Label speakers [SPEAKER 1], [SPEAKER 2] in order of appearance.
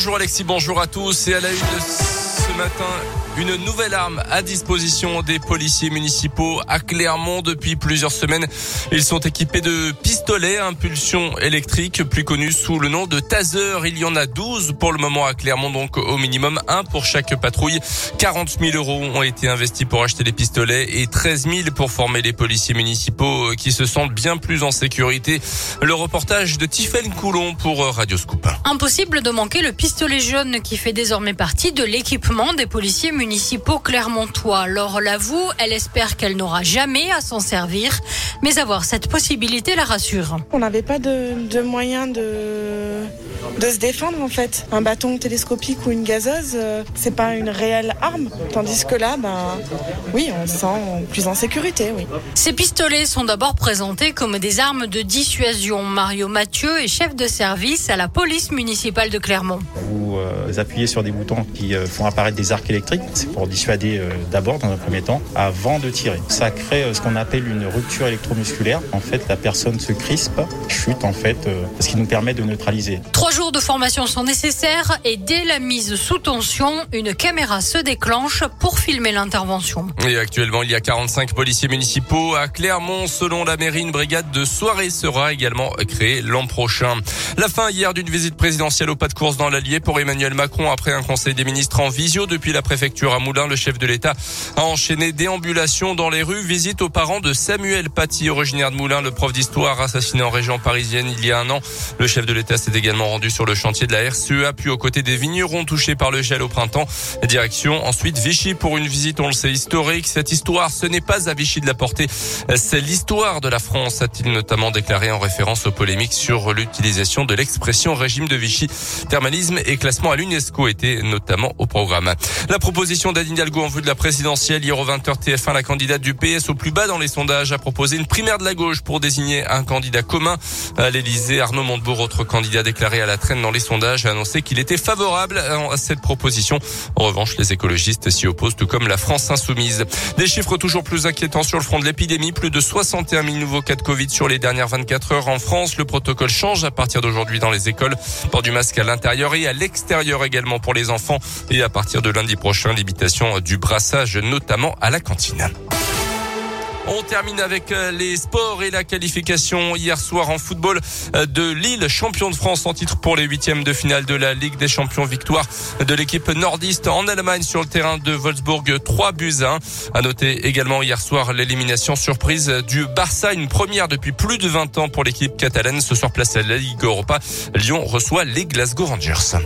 [SPEAKER 1] Bonjour Alexis, bonjour à tous. Et à la une ce matin. Une nouvelle arme à disposition des policiers municipaux à Clermont depuis plusieurs semaines. Ils sont équipés de pistolets à impulsion électrique, plus connus sous le nom de taser. Il y en a 12 pour le moment à Clermont, donc au minimum un pour chaque patrouille. 40 000 euros ont été investis pour acheter les pistolets et 13 000 pour former les policiers municipaux qui se sentent bien plus en sécurité. Le reportage de Tiffaine Coulon pour Radio Scoop.
[SPEAKER 2] Impossible de manquer le pistolet jaune qui fait désormais partie de l'équipement des policiers municipaux clermontois. Laure l'avoue, elle espère qu'elle n'aura jamais à s'en servir, mais avoir cette possibilité la rassure.
[SPEAKER 3] On n'avait pas de, de moyens de de se défendre en fait. Un bâton télescopique ou une gazeuse, euh, c'est pas une réelle arme. Tandis que là, ben oui, on se sent plus en sécurité, oui.
[SPEAKER 2] Ces pistolets sont d'abord présentés comme des armes de dissuasion. Mario Mathieu est chef de service à la police municipale de Clermont.
[SPEAKER 4] Vous euh, appuyez sur des boutons qui euh, font apparaître des arcs électriques. C'est pour dissuader d'abord, dans un premier temps, avant de tirer. Ça crée ce qu'on appelle une rupture électromusculaire. En fait, la personne se crispe, chute en fait, ce qui nous permet de neutraliser.
[SPEAKER 2] Trois jours de formation sont nécessaires et dès la mise sous tension, une caméra se déclenche pour filmer l'intervention.
[SPEAKER 1] Et actuellement, il y a 45 policiers municipaux à Clermont. Selon la mairie, une brigade de soirée sera également créée l'an prochain. La fin hier d'une visite présidentielle au pas de course dans l'Allier pour Emmanuel Macron après un conseil des ministres en visio depuis la préfecture à Moulins. Le chef de l'État a enchaîné déambulation dans les rues, visite aux parents de Samuel Paty, originaire de Moulins, le prof d'histoire assassiné en région parisienne il y a un an. Le chef de l'État s'est également rendu sur le chantier de la RCEA, puis aux côtés des vignerons touchés par le gel au printemps. Direction ensuite Vichy pour une visite, on le sait, historique. Cette histoire, ce n'est pas à Vichy de la porter, c'est l'histoire de la France, a-t-il notamment déclaré en référence aux polémiques sur l'utilisation de l'expression régime de Vichy. Thermalisme et classement à l'UNESCO étaient notamment au programme. La proposition d'Adine Hidalgo en vue de la présidentielle, hier au 20h TF1, la candidate du PS au plus bas dans les sondages a proposé une primaire de la gauche pour désigner un candidat commun à l'Elysée. Arnaud Montebourg, autre candidat déclaré à la traîne dans les sondages, a annoncé qu'il était favorable à cette proposition. En revanche, les écologistes s'y opposent, tout comme la France insoumise. Des chiffres toujours plus inquiétants sur le front de l'épidémie. Plus de 61 000 nouveaux cas de Covid sur les dernières 24 heures en France. Le protocole change à partir d'aujourd'hui dans les écoles. Port du masque à l'intérieur et à l'extérieur également pour les enfants. Et à partir de lundi prochain, limitation du brassage, notamment à la cantine. On termine avec euh, les sports et la qualification hier soir en football euh, de Lille, champion de France en titre pour les huitièmes de finale de la Ligue des Champions. Victoire de l'équipe nordiste en Allemagne sur le terrain de Wolfsburg, 3 buts à 1. À noter également hier soir l'élimination surprise du Barça, une première depuis plus de 20 ans pour l'équipe catalane. Ce soir place à la Ligue Europa. Lyon reçoit les Glasgow Rangers.